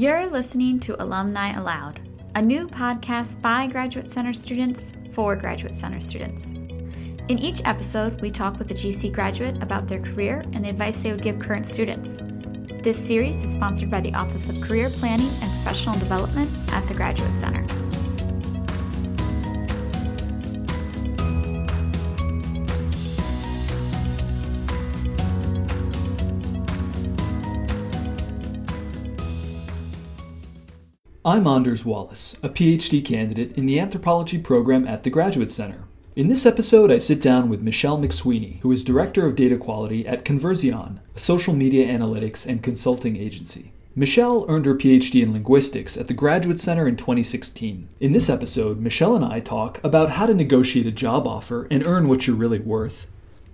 You're listening to Alumni Aloud, a new podcast by Graduate Center students for Graduate Center students. In each episode, we talk with a GC graduate about their career and the advice they would give current students. This series is sponsored by the Office of Career Planning and Professional Development at the Graduate Center. I'm Anders Wallace, a PhD candidate in the anthropology program at the Graduate Center. In this episode, I sit down with Michelle McSweeney, who is Director of Data Quality at Converseon, a social media analytics and consulting agency. Michelle earned her PhD in linguistics at the Graduate Center in 2016. In this episode, Michelle and I talk about how to negotiate a job offer and earn what you're really worth,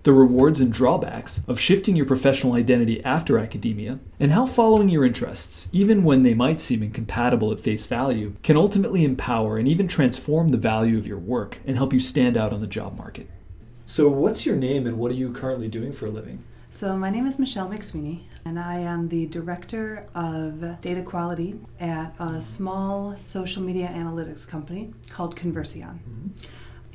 the rewards and drawbacks of shifting your professional identity after academia, and how following your interests, even when they might seem incompatible at face value, can ultimately empower and even transform the value of your work and help you stand out on the job market. So, what's your name and what are you currently doing for a living? So, my name is Michelle McSweeney, and I am the Director of Data Quality at a small social media analytics company called Converseon. Mm-hmm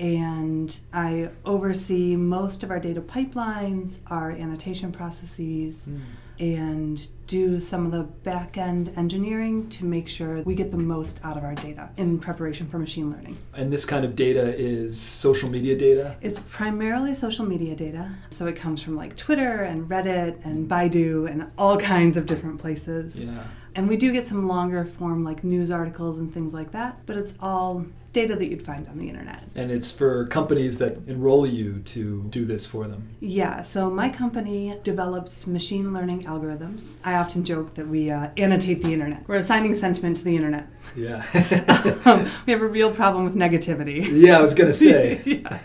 and I oversee most of our data pipelines, our annotation processes, mm. and do some of the back end engineering to make sure we get the most out of our data in preparation for machine learning. And this kind of data is social media data? It's primarily social media data. So it comes from like Twitter and Reddit and Baidu and all kinds of different places. Yeah. And we do get some longer form like news articles and things like that, but it's all data that you'd find on the internet. And it's for companies that enroll you to do this for them. Yeah, so my company develops machine learning algorithms. I often joke that we uh, annotate the internet. We're assigning sentiment to the internet. Yeah. um, we have a real problem with negativity. Yeah, I was going to say. yeah.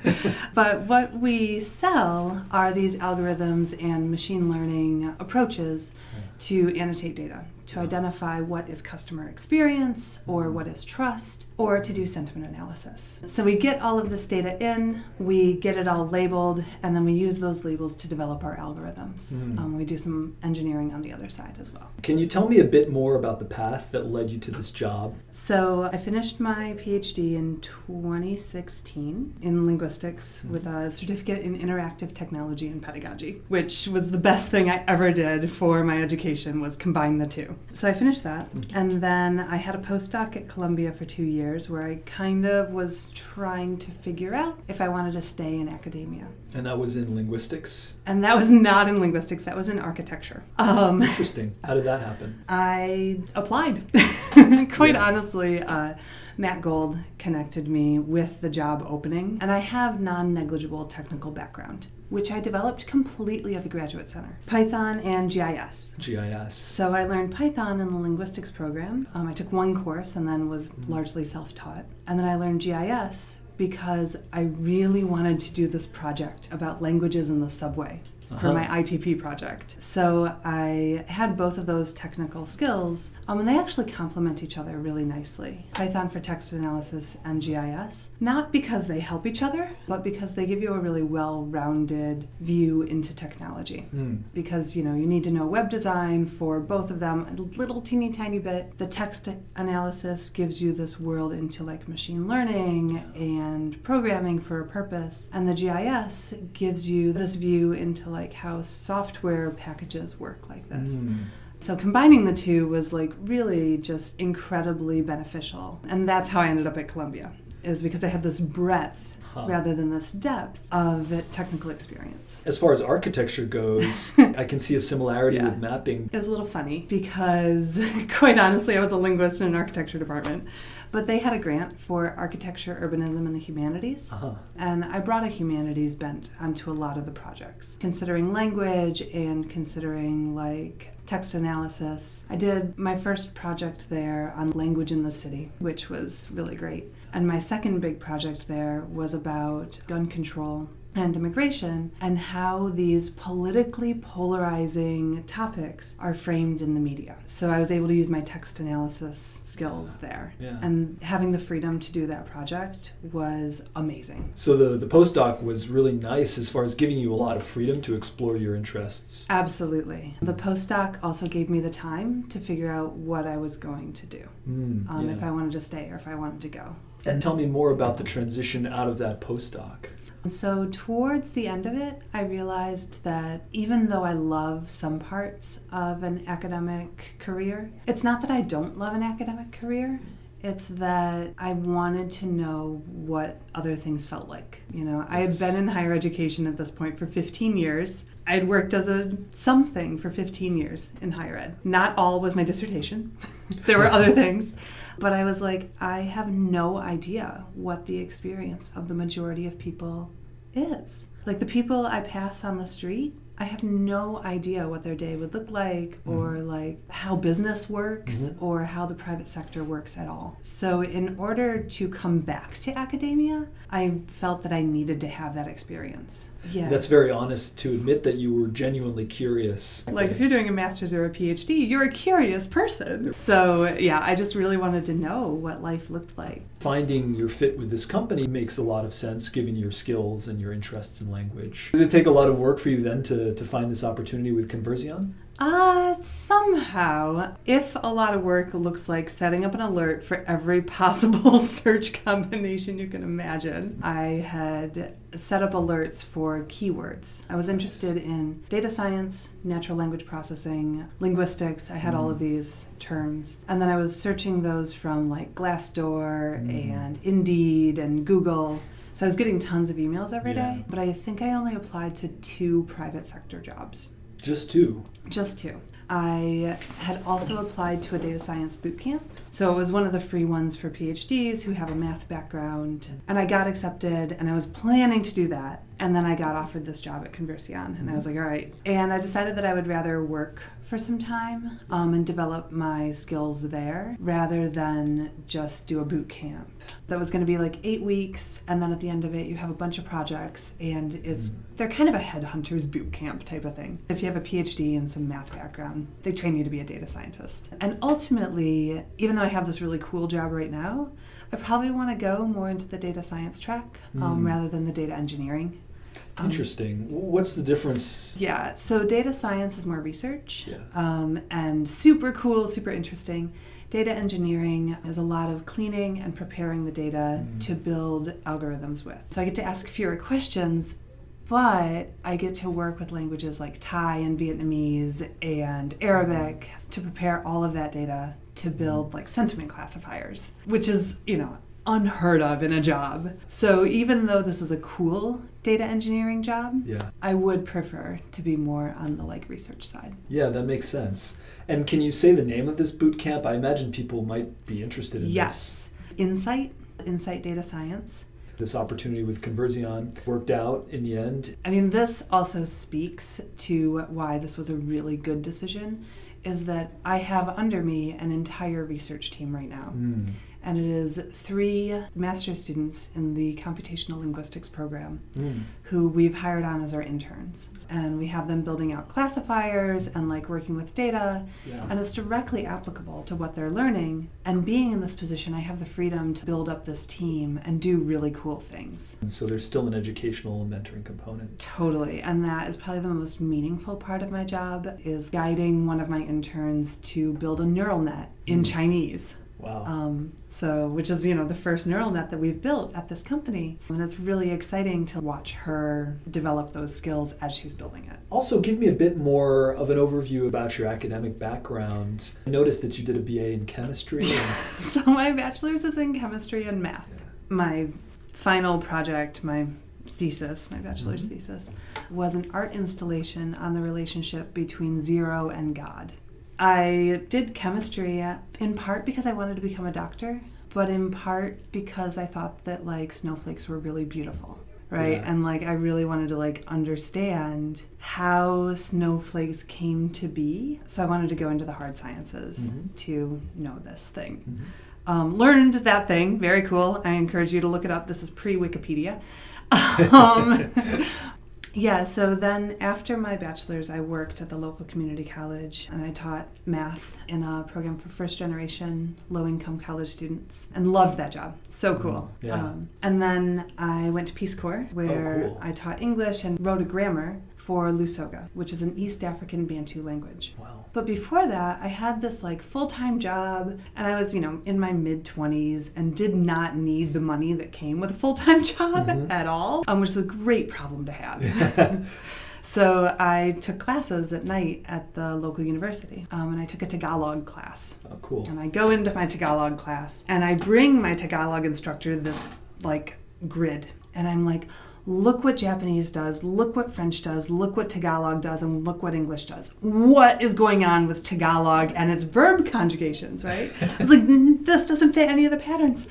But what we sell are these algorithms and machine learning approaches to annotate data to identify what is customer experience or what is trust or to do sentiment analysis. So we get all of this data in, we get it all labeled, and then we use those labels to develop our algorithms. Mm. Um, we do some engineering on the other side as well. Can you tell me a bit more about the path that led you to this job? So I finished my PhD in 2016 in linguistics mm. with a certificate in interactive technology and pedagogy, which was the best thing I ever did for my education was combine the two. So I finished that, and then I had a postdoc at Columbia for two years where I kind of was trying to figure out if I wanted to stay in academia. And that was in linguistics? And that was not in linguistics, that was in architecture. Um, Interesting. How did that happen? I applied. Quite yeah. honestly, uh, Matt Gold connected me with the job opening, and I have non negligible technical background which I developed completely at the Graduate Center Python and GIS. GIS. So I learned Python in the linguistics program. Um, I took one course and then was mm-hmm. largely self taught. And then I learned GIS because I really wanted to do this project about languages in the subway uh-huh. for my ITP project. So I had both of those technical skills, um, and they actually complement each other really nicely. Python for text analysis and GIS, not because they help each other, but because they give you a really well-rounded view into technology. Mm. Because you know you need to know web design for both of them a little teeny tiny bit. The text analysis gives you this world into like machine learning and programming for a purpose, and the GIS gives you this view into like how software packages work like this. Mm. So combining the two was like really just incredibly beneficial. And that's how I ended up at Columbia, is because I had this breadth Huh. rather than this depth of technical experience. As far as architecture goes, I can see a similarity yeah. with mapping. It was a little funny because, quite honestly, I was a linguist in an architecture department. But they had a grant for architecture, urbanism, and the humanities. Uh-huh. And I brought a humanities bent onto a lot of the projects, considering language and considering like text analysis. I did my first project there on language in the city, which was really great. And my second big project there was about gun control and immigration, and how these politically polarizing topics are framed in the media. So I was able to use my text analysis skills there. Yeah. And having the freedom to do that project was amazing. So the the postdoc was really nice as far as giving you a lot of freedom to explore your interests. Absolutely. The postdoc also gave me the time to figure out what I was going to do, Mm, um, yeah. if I wanted to stay or if I wanted to go. And tell me more about the transition out of that postdoc. So, towards the end of it, I realized that even though I love some parts of an academic career, it's not that I don't love an academic career. It's that I wanted to know what other things felt like. You know, I had been in higher education at this point for 15 years. I had worked as a something for 15 years in higher ed. Not all was my dissertation. there were other things. But I was like, I have no idea what the experience of the majority of people is. Like the people I pass on the street, I have no idea what their day would look like mm-hmm. or like how business works mm-hmm. or how the private sector works at all. So in order to come back to academia, I felt that I needed to have that experience. Yeah. That's very honest to admit that you were genuinely curious. like if you're doing a master's or a PhD, you're a curious person. So yeah, I just really wanted to know what life looked like. Finding your fit with this company makes a lot of sense given your skills and your interests in language. Did it take a lot of work for you then to, to find this opportunity with Converseon? Uh, somehow, if a lot of work looks like setting up an alert for every possible search combination you can imagine, I had set up alerts for keywords. I was interested in data science, natural language processing, linguistics. I had all of these terms. And then I was searching those from like Glassdoor and Indeed and Google. So I was getting tons of emails every day, Yeah. but I think I only applied to two private sector jobs. Just two. Just two. I had also applied to a data science boot camp. So it was one of the free ones for PhDs who have a math background. And I got accepted and I was planning to do that. And then I got offered this job at Converseon. And I was like, all right. And I decided that I would rather work for some time um, and develop my skills there rather than just do a boot camp. That was going to be like eight weeks. And then at the end of it, you have a bunch of projects. And it's, they're kind of a headhunter's boot camp type of thing. If you have a PhD and some math background, they train you to be a data scientist. And ultimately, even though I have this really cool job right now, I probably want to go more into the data science track um, Mm. rather than the data engineering. Um, Interesting. What's the difference? Yeah, so data science is more research Yeah. um, and super cool, super interesting. Data engineering is a lot of cleaning and preparing the data Mm. to build algorithms with. So I get to ask fewer questions, but I get to work with languages like Thai and Vietnamese and Arabic to prepare all of that data to build like sentiment classifiers, which is, you know, unheard of in a job. So even though this is a cool data engineering job, Yeah. I would prefer to be more on the like research side. Yeah, that makes sense. And can you say the name of this boot camp? I imagine people might be interested in Yes. Insight, Insight Data Science. this. This opportunity with Converseon worked out in the end. I mean, this also speaks to why this was a really good decision is that I have under me an entire research team right now. Mm. And it is three master's students in the computational linguistics program Mm. who we've hired on as our interns. And we have them building out classifiers and like working with data. Yeah. And it's directly applicable to what they're learning. And being in this position, I have the freedom to build up this team and do really cool things. And so there's still an educational and mentoring component. Totally. And that is probably the most meaningful part of my job is guiding one of my interns to build a neural net in Mm. Chinese. Wow. Um, so, which is, you know, the first neural net that we've built at this company. And it's really exciting to watch her develop those skills as she's building it. Also, give me a bit more of an overview about your academic background. I noticed that you did a BA in chemistry. and- so, my bachelor's is in chemistry and math. My final project, my thesis, my bachelor's Mhm. thesis, was an art installation on the relationship between zero and God. I did chemistry in part because I wanted to become a doctor, but in part because I thought that like snowflakes were really beautiful. Right? Yeah. And like I really wanted to like understand how snowflakes came to be. So I wanted to go into the hard sciences Mhm. to know this thing. Mhm. Um, learned that thing. Very cool. I encourage you to look it up. This is pre Wikipedia. Um, yeah, so then after my bachelor's, I worked at the local community college and I taught math in a program for first generation low income college students and loved that job. So cool. Yeah. Um, and then I went to Peace Corps where Oh, cool. I taught English and wrote a grammar for Lusoga, which is an East African Bantu language. Wow. But before that, I had this like full time job, and I was, you know, in my mid 20s and did not need the money that came with a full time job Mhm. at all, um, which is a great problem to have. so I took classes at night at the local university, um, and I took a Tagalog class. Oh, cool. And I go into my Tagalog class, and I bring my Tagalog instructor this like grid, and I'm like, look what Japanese does, look what French does, look what Tagalog does, and look what English does. What is going on with Tagalog and its verb conjugations, right? I was like, "Mm, this doesn't fit any of the patterns.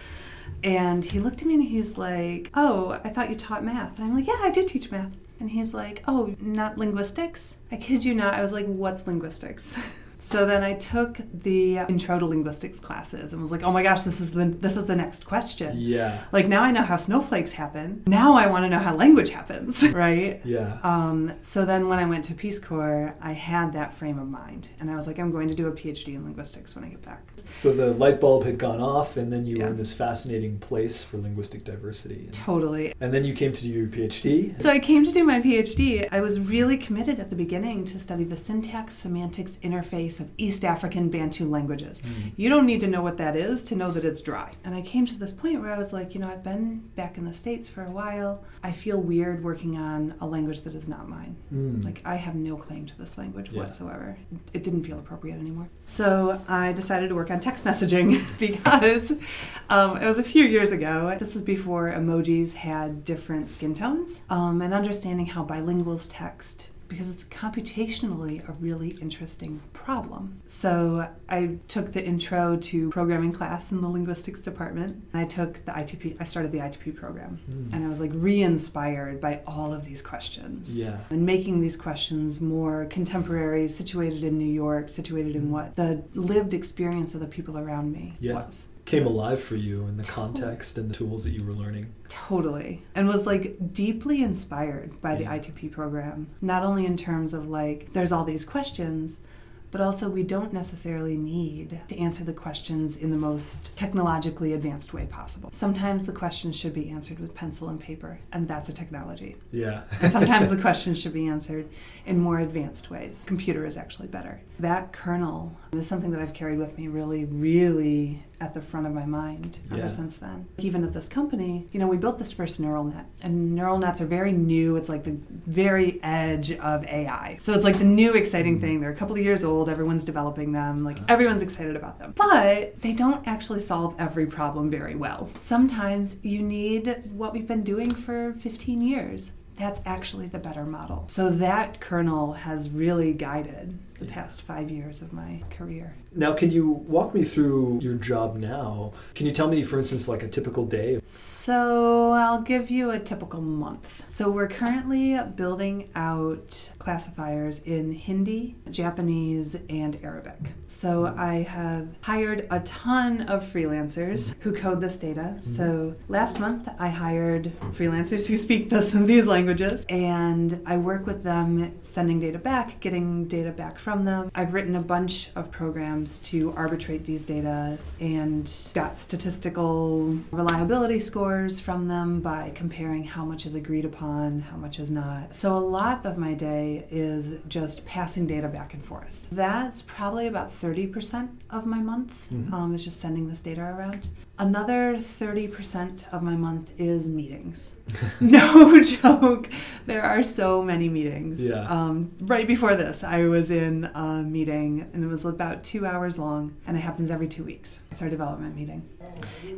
And he looked at me and he's like, Oh, I thought you taught math. And I'm like, Yeah, I did teach math. And he's like, Oh, not linguistics? I kid you not. I was like, What's linguistics? So then I took the intro to linguistics classes and was like, "Oh my gosh, this is the this is the next question." Yeah. Like now I know how snowflakes happen. Now I want to know how language happens, right? Yeah. Um, so then when I went to Peace Corps, I had that frame of mind, and I was like, I'm going to do a PhD in linguistics when I get back. So the light bulb had gone off, and then you were in this fascinating place for linguistic diversity. And, Totally. and then you came to do your PhD. So I came to do my PhD. I was really committed at the beginning to study the syntax semantics interface of East African Bantu languages. Mm. You don't need to know what that is to know that it's dry. And I came to this point where I was like, you know, I've been back in the States for a while. I feel weird working on a language that is not mine. Mm. Like, I have no claim to this language Yeah. whatsoever. It didn't feel appropriate anymore. So I decided to work on text messaging because um, it was a few years ago. This was before emojis had different skin tones um, and understanding how bilinguals text. Because it's computationally a really interesting problem. So I took the intro to programming class in the linguistics department. And I took the ITP, I started the ITP program. Mm. And I was like re inspired by all of these questions Yeah. and making these questions more contemporary, situated in New York, situated in what the lived experience of the people around me Yeah. was. Came alive for you in the context and the tools that you were learning. Totally. And was like deeply inspired by the mm. ITP program. Not only in terms of like, there's all these questions, but also we don't necessarily need to answer the questions in the most technologically advanced way possible. Sometimes the questions should be answered with pencil and paper, and that's a technology. Yeah. And sometimes the questions should be answered in more advanced ways. Computer is actually better. That kernel is something that I've carried with me really, really at the front of my mind Yeah. ever since then. Even at this company, you know, we built this first neural net, and neural nets are very new. It's like the very edge of AI. So it's like the new exciting mm. thing. They're a couple of years old, everyone's developing them, like everyone's excited about them. But they don't actually solve every problem very well. Sometimes you need what we've been doing for 15 years that's actually the better model. So that kernel has really guided the past five years of my career. Now, can you walk me through your job now? Can you tell me, for instance, like a typical day? So I'll give you a typical month. So we're currently building out classifiers in Hindi, Japanese, and Arabic. So I have hired a ton of freelancers who code this data. Mm-hmm. So last month I hired freelancers who speak this these languages and I work with them sending data back, getting data back from them. I've written a bunch of programs to arbitrate these data and got statistical reliability scores from them by comparing how much is agreed upon, how much is not. So a lot of my day is just passing data back and forth. That's probably about 30% of my month Mhm. um, is just sending this data around. Another 30% of my month is meetings. no joke. There are so many meetings. Yeah. Um, right before this, I was in a meeting and it was about two hours long, and it happens every two weeks. It's our development meeting.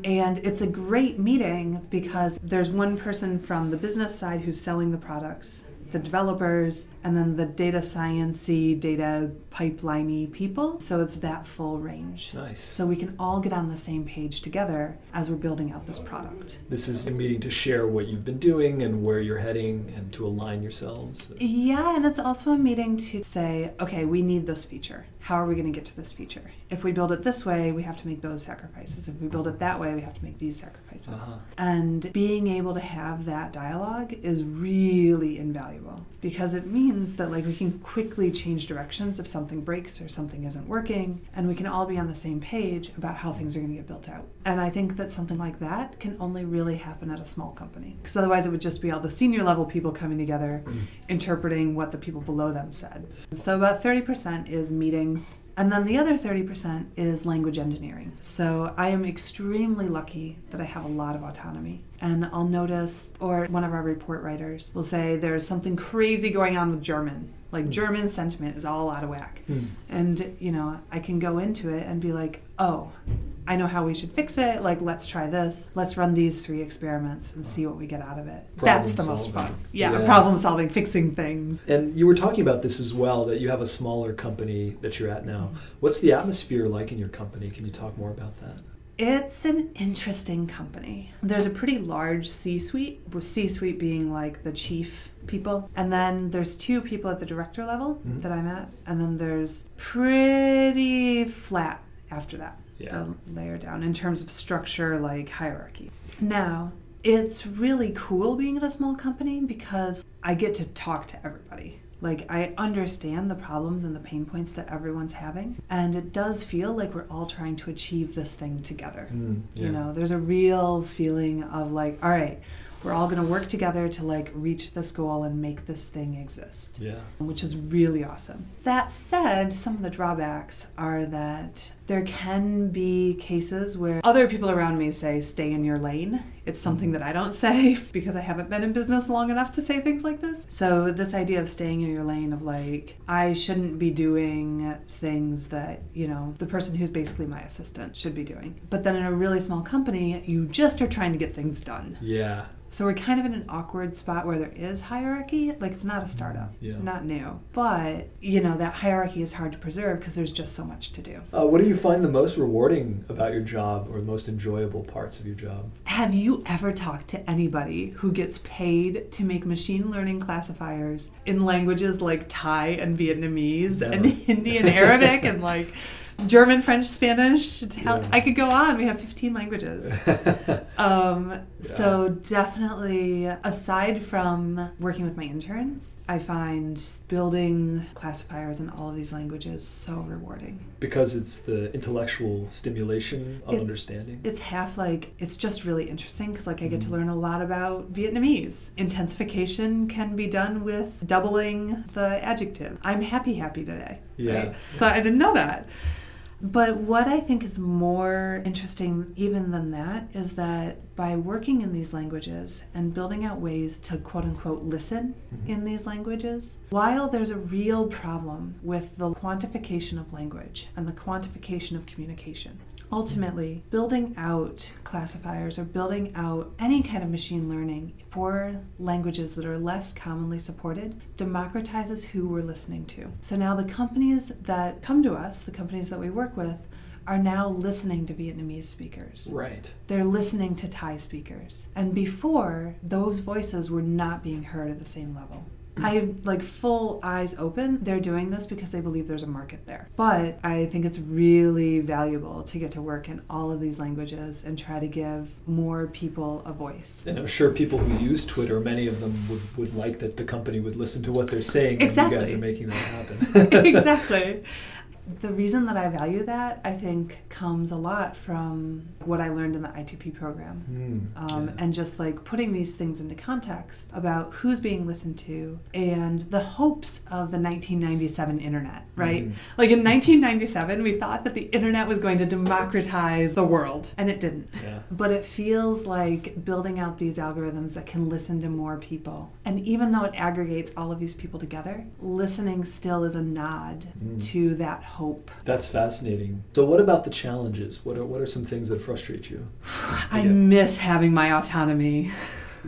And it's a great meeting because there's one person from the business side who's selling the products, the developers, and then the data sciencey, data pipeliney people. So it's that full range. Nice. So we can all get on the same page together as we're building out this product. This is a meeting to share what you've been doing and where you're heading and to align yourselves. Yeah, and it's also a meeting to say, okay, we need this feature. How are we going to get to this feature? If we build it this way, we have to make those sacrifices. If we build it that way, we have to make these sacrifices. Uh-huh. And being able to have that dialogue is really invaluable because it means that like we can quickly change directions if something breaks or something isn't working and we can all be on the same page about how things are going to get built out. And I think that something like that can only really happen at a small company because otherwise it would just be all the senior level people coming together interpreting what the people below them said. So about 30% is meetings and then the other 30% is language engineering. So I am extremely lucky that I have a lot of autonomy. And I'll notice, or one of our report writers will say, there's something crazy going on with German. Like hmm. German sentiment is all out of whack. Hmm. And, you know, I can go into it and be like, oh, I know how we should fix it. Like, let's try this. Let's run these three experiments and see what we get out of it. That's the most fun. Yeah, Yeah. problem solving, fixing things. And you were talking about this as well that you have a smaller company that you're at now. Mm-hmm. What's the atmosphere like in your company? Can you talk more about that? It's an interesting company. There's a pretty large C suite, with C suite being like the chief people. And then there's two people at the director level Mhm. that I'm at. And then there's pretty flat after that, Yeah. the layer down in terms of structure, like hierarchy. Now, it's really cool being at a small company because I get to talk to everybody. Like, I understand the problems and the pain points that everyone's having. And it does feel like we're all trying to achieve this thing together. Mm, yeah. You know, there's a real feeling of like, all right, we're all going to work together to like reach this goal and make this thing exist Yeah. which is really awesome. That said, some of the drawbacks are that there can be cases where other people around me say, stay in your lane. It's something that I don't say because I haven't been in business long enough to say things like this. So, this idea of staying in your lane, of like, I shouldn't be doing things that, you know, the person who's basically my assistant should be doing. But then in a really small company, you just are trying to get things done. Yeah. So we're kind of in an awkward spot where there is hierarchy. Like it's not a startup, Yeah. not new. But, you know, that hierarchy is hard to preserve because there's just so much to do. Uh, what do you find the most rewarding about your job or the most enjoyable parts of your job? Have you ever talked to anybody who gets paid to make machine learning classifiers in languages like Thai and Vietnamese and Hindi and Arabic and like German, French, Spanish? Ital- Yeah. I could go on. We have 15 languages. Um, So definitely, aside from working with my interns, I find building classifiers in all of these languages so rewarding. because it's the intellectual stimulation of It's- understanding. It's half like it's just really interesting because like I get to Mhm. learn a lot about Vietnamese. Intensification can be done with doubling the adjective. I'm happy, happy today. Yeah. Right? So I didn't know that. But what I think is more interesting, even than that, is that by working in these languages and building out ways to quote unquote listen Mhm. in these languages, while there's a real problem with the quantification of language and the quantification of communication, ultimately, building out classifiers or building out any kind of machine learning for languages that are less commonly supported democratizes who we're listening to. So now the companies that come to us, the companies that we work with, are now listening to Vietnamese speakers. Right. They're listening to Thai speakers. And before, those voices were not being heard at the same level. I like full eyes open. They're doing this because they believe there's a market there. But I think it's really valuable to get to work in all of these languages and try to give more people a voice. And I'm sure people who use Twitter, many of them would, would like that the company would listen to what they're saying. And you guys Exactly. are making that happen. exactly. The reason that I value that, I think, comes a lot from what I learned in the ITP program. Hmm, Um, yeah. And just like putting these things into context about who's being listened to and the hopes of the 1997 internet, right? Mhm. Like in 1997, we thought that the internet was going to democratize the world, and it didn't. Yeah. But it feels like building out these algorithms that can listen to more people. And even though it aggregates all of these people together, listening still is a nod Mm. to that hope. That's fascinating. So, what about the challenges? What are what are some things that frustrate you? I Yeah. miss having my autonomy.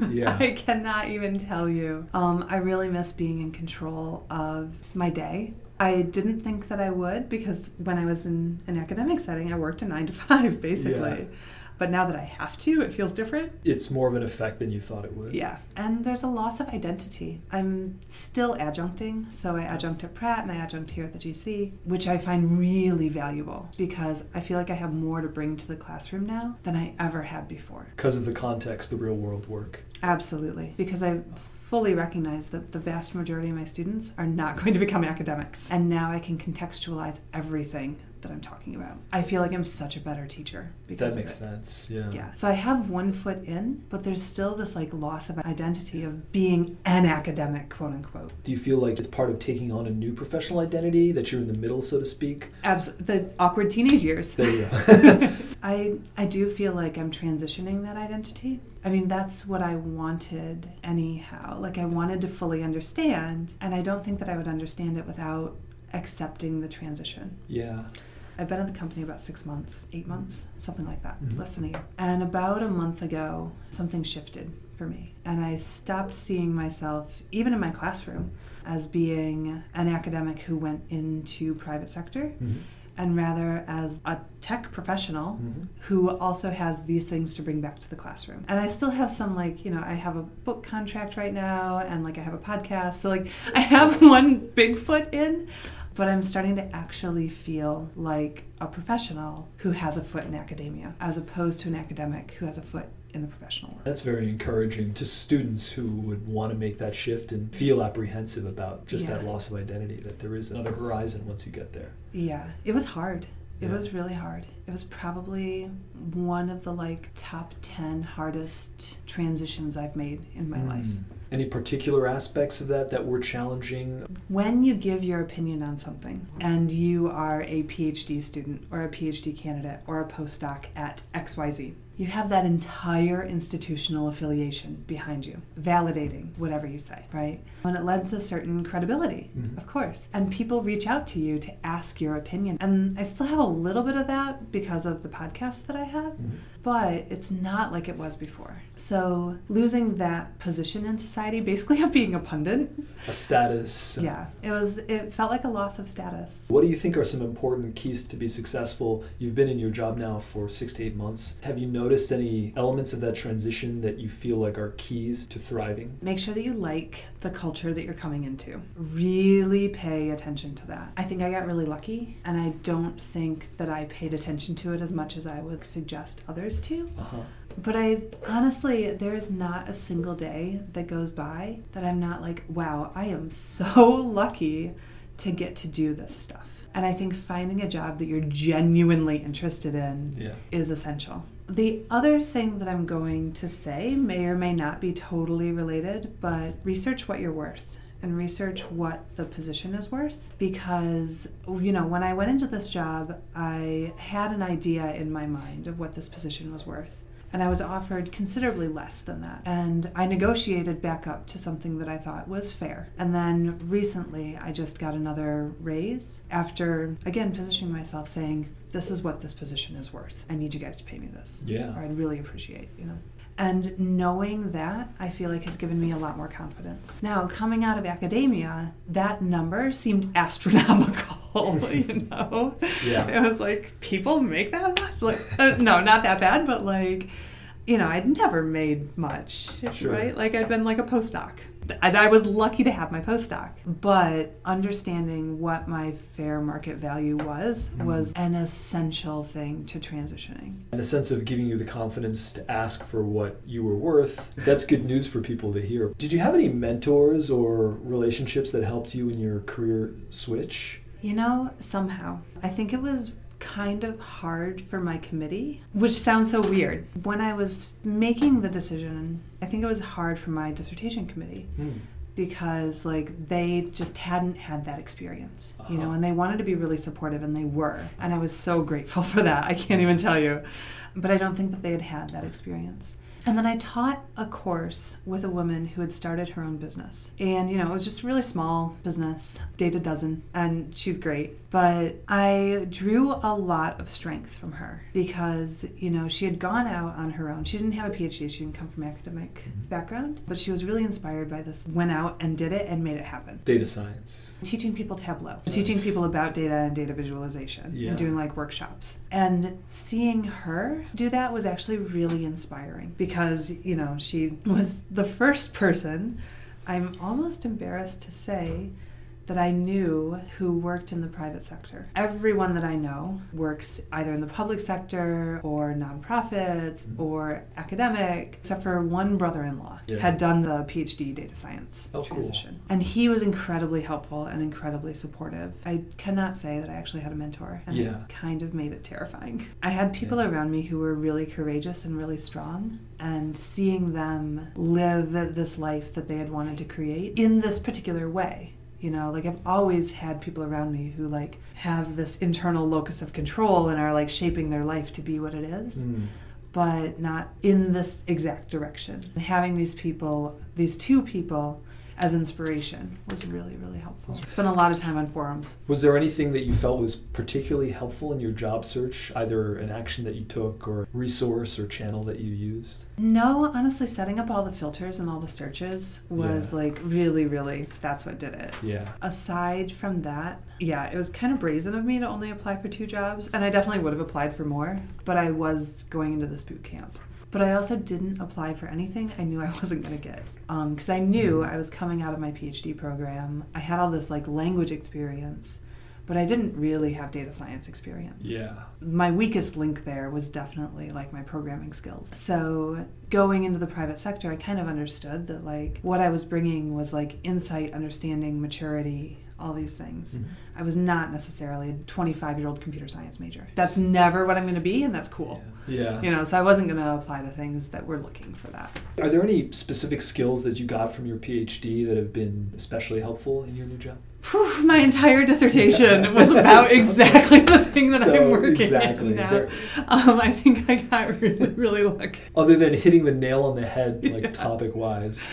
Yeah. I cannot even tell you. Um, I really miss being in control of my day. I didn't think that I would because when I was in an academic setting, I worked a nine to five basically. Yeah. But now that I have to, it feels different. It's more of an effect than you thought it would. Yeah. And there's a loss of identity. I'm still adjuncting. So I adjunct at Pratt and I adjunct here at the GC, which I find really valuable because I feel like I have more to bring to the classroom now than I ever had before. Because of the context, the real world work. Absolutely. Because I fully recognize that the vast majority of my students are not going to become academics. And now I can contextualize everything that I'm talking about. I feel like I'm such a better teacher because that makes of it. sense. Yeah. Yeah. So I have one foot in, but there's still this like loss of identity of being an academic, quote unquote. Do you feel like it's part of taking on a new professional identity that you're in the middle, so to speak? Abs- the awkward teenage years. There you go. I I do feel like I'm transitioning that identity. I mean, that's what I wanted anyhow. Like I wanted to fully understand, and I don't think that I would understand it without accepting the transition. yeah. I've been at the company about six months, eight months, something like that, Mhm. less than a year. And about a month ago, something shifted for me. And I stopped seeing myself, even in my classroom, as being an academic who went into private sector Mhm. and rather as a tech professional Mhm. who also has these things to bring back to the classroom. And I still have some like, you know, I have a book contract right now and like I have a podcast. So like I have one big foot in, but I'm starting to actually feel like a professional who has a foot in academia as opposed to an academic who has a foot in the professional world. That's very encouraging to students who would want to make that shift and feel apprehensive about just Yeah. that loss of identity, that there is another horizon once you get there. Yeah, it was hard. It Yeah. was really hard. It was probably one of the like top 10 hardest transitions I've made in my life. Mm. Any particular aspects of that that were challenging? When you give your opinion on something and you are a PhD student or a PhD candidate or a postdoc at XYZ, you have that entire institutional affiliation behind you, validating whatever you say, right? And it lends a certain credibility, Mhm. of course. And people reach out to you to ask your opinion. And I still have a little bit of that because of the podcast that I have, Mhm. But it's not like it was before. So losing that position in society, basically of being a pundit, A status? yeah, it was. It felt like a loss of status. What do you think are some important keys to be successful? You've been in your job now for six to eight months. Have you noticed any elements of that transition that you feel like are keys to thriving? Make sure that you like the culture that you're coming into. Really pay attention to that. I think I got really lucky, and I don't think that I paid attention to it as much as I would suggest others to. Uh huh. But I honestly, there is not a single day that goes by that I'm not like, wow, I am so lucky to get to do this stuff. And I think finding a job that you're genuinely interested in Yeah. is essential. The other thing that I'm going to say may or may not be totally related, but research what you're worth and research what the position is worth because you know when I went into this job I had an idea in my mind of what this position was worth and I was offered considerably less than that. And I negotiated back up to something that I thought was fair. And then recently, I just got another raise after, again, positioning myself saying, This is what this position is worth. I need you guys to pay me this. Yeah. Or I'd really appreciate, you know. And knowing that, I feel like has given me a lot more confidence. Now, coming out of academia, that number seemed astronomical, you know? Yeah. It was like, people make that much? Like, uh, no, not that bad, but like, you know, I'd never made much, Sure. right? Like, I'd been like a postdoc. And I was lucky to have my postdoc. But understanding what my fair market value was mm-hmm. was an essential thing to transitioning. In the sense of giving you the confidence to ask for what you were worth, that's good news for people to hear. Did you have any mentors or relationships that helped you in your career switch? You know, somehow, I think it was kind of hard for my committee, which sounds so weird. When I was making the decision, I think it was hard for my dissertation committee because like they just hadn't had that experience, you know, Uh-huh. and they wanted to be really supportive and they were. And I was so grateful for that. I can't even tell you. But I don't think that they had had that experience. And then I taught a course with a woman who had started her own business. And, you know, it was just a really small business, data dozen, and she's great. But I drew a lot of strength from her because, you know, she had gone out on her own. She didn't have a PhD, she didn't come from academic mm-hmm. background, but she was really inspired by this, went out and did it and made it happen. Data science. Teaching people Tableau, teaching people about data and data visualization, Yeah. and doing like workshops. And seeing her do that was actually really inspiring because, you know, she was the first person, I'm almost embarrassed to say, that I knew who worked in the private sector. Everyone that I know works either in the public sector or nonprofits Mhm. or academic, except for one brother in law Yeah. had done the PhD data science Oh, cool. transition. And he was incredibly helpful and incredibly supportive. I cannot say that I actually had a mentor, and Yeah. it kind of made it terrifying. I had people Yeah. around me who were really courageous and really strong, and seeing them live this life that they had wanted to create in this particular way. You know, like I've always had people around me who like have this internal locus of control and are like shaping their life to be what it is Mm. but not in this exact direction. Having these people, these two people, as inspiration was really, really helpful. Spent a lot of time on forums. Was there anything that you felt was particularly helpful in your job search, either an action that you took or resource or channel that you used? No, honestly, setting up all the filters and all the searches was Yeah. like really, really, that's what did it. Yeah. Aside from that, yeah, it was kind of brazen of me to only apply for two jobs, and I definitely would have applied for more, but I was going into this boot camp. But I also didn't apply for anything I knew I wasn't going to get. Um, because I knew mm. I was coming out of my PhD program. I had all this like language experience, but I didn't really have data science experience Yeah. my weakest link there was definitely like my programming skills. So going into the private sector, I kind of understood that like what I was bringing was like insight, understanding, maturity, all these things. Mhm. I was not necessarily a 25 year old computer science major. That's never what I'm going to be, and that's cool. Yeah. You know, so I wasn't going to apply to things that were looking for that. Are there any specific skills that you got from your PhD that have been especially helpful in your new job? Whew, my entire dissertation Yeah. was about Sounds- exactly the thing that So, I'm working exactly. in now. There- Um, I think I got really, really lucky. Other than hitting the nail on the head, like Yeah. topic wise.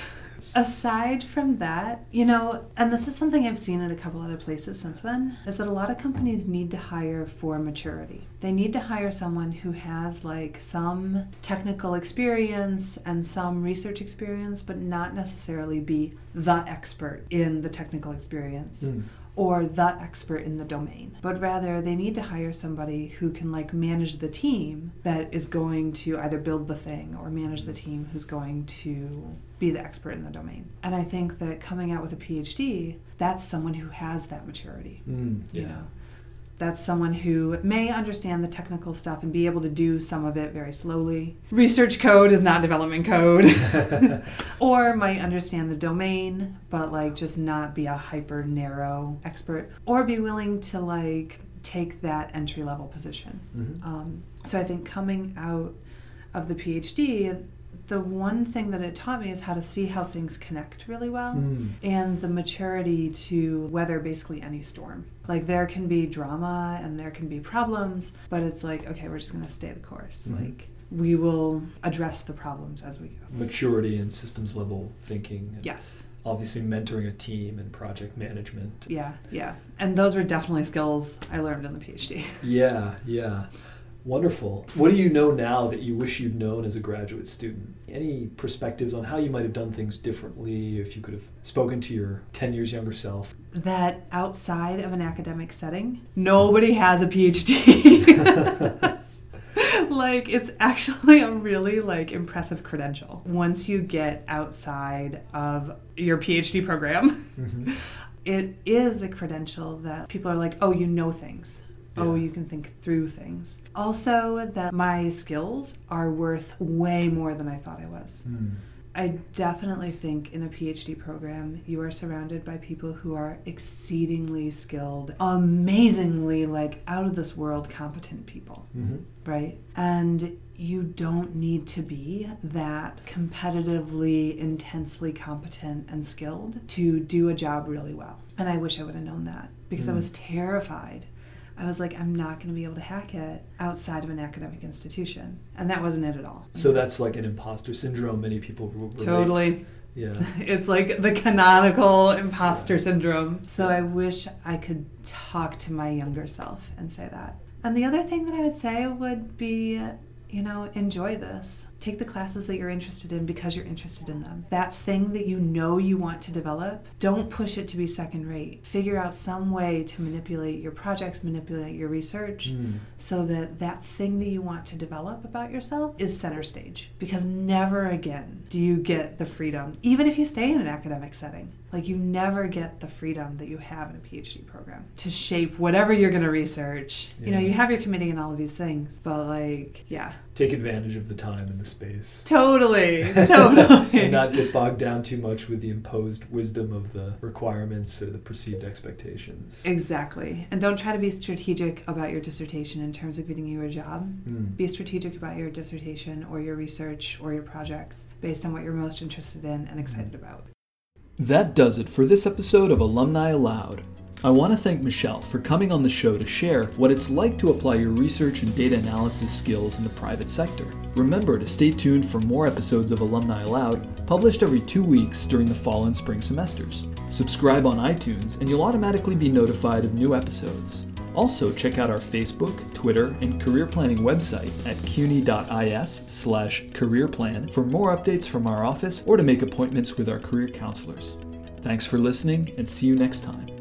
Aside from that, you know, and this is something I've seen in a couple other places since then, is that a lot of companies need to hire for maturity. They need to hire someone who has like some technical experience and some research experience, but not necessarily be the expert in the technical experience Mm. Or the expert in the domain, but rather they need to hire somebody who can like manage the team that is going to either build the thing or manage the team who's going to be the expert in the domain. And I think that coming out with a PhD, that's someone who has that maturity. Mm, yeah. You know, that's someone who may understand the technical stuff and be able to do some of it very slowly. Research code is not development code. or might understand the domain, but like just not be a hyper narrow expert. Or be willing to like take that entry level position. Mhm. Um, so I think coming out of the PhD, the one thing that it taught me is how to see how things connect really well Mm. and the maturity to weather basically any storm. Like there can be drama and there can be problems, but it's like, okay, we're just going to stay the course. Mhm. Like we will address the problems as we go. Maturity and systems level thinking. and Yes. Obviously, mentoring a team and project management. Yeah, yeah. And those were definitely skills I learned in the PhD. Yeah, yeah. Wonderful. What do you know now that you wish you'd known as a graduate student? Any perspectives on how you might have done things differently if you could have spoken to your 10 years younger self? that outside of an academic setting, nobody has a PhD. like it's actually a really like impressive credential once you get outside of your PhD program. Mhm. It is a credential that people are like, "Oh, you know things." Oh, you can think through things. Also, that my skills are worth way more than I thought I was. Mm. I definitely think in a PhD program, you are surrounded by people who are exceedingly skilled, amazingly, like, out of this world competent people, Mhm. right? And you don't need to be that competitively, intensely competent and skilled to do a job really well. And I wish I would have known that because I Mm. was terrified I was like, I'm not going to be able to hack it outside of an academic institution. And that wasn't it at all. So that's like an imposter syndrome. Many people relate. Totally. Yeah. It's like the canonical imposter syndrome. So I wish I could talk to my younger self and say that. And the other thing that I would say would be, you know, enjoy this. Take the classes that you're interested in because you're interested in them. That thing that you know you want to develop, don't push it to be second rate. Figure out some way to manipulate your projects, manipulate your research Mm. so that that thing that you want to develop about yourself is center stage because never again do you get the freedom even if you stay in an academic setting like you never get the freedom that you have in a phd program to shape whatever you're going to research you know you have your committee and all of these things but like yeah Take advantage of the time and the space. totally totally and not get bogged down too much with the imposed wisdom of the requirements or the perceived expectations. exactly and don't try to be strategic about your dissertation in terms of getting you a job Mm. Be strategic about your dissertation or your research or your projects based on what you're most interested in and excited about. That does it for this episode of Alumni Aloud. I want to thank Michelle for coming on the show to share what it's like to apply your research and data analysis skills in the private sector. Remember to stay tuned for more episodes of Alumni Aloud, published every two weeks during the fall and spring semesters. Subscribe on iTunes, and you'll automatically be notified of new episodes. Also, check out our Facebook, Twitter, and career planning website at cuny.is slash career plan for more updates from our office or to make appointments with our career counselors. Thanks for listening, and see you next time.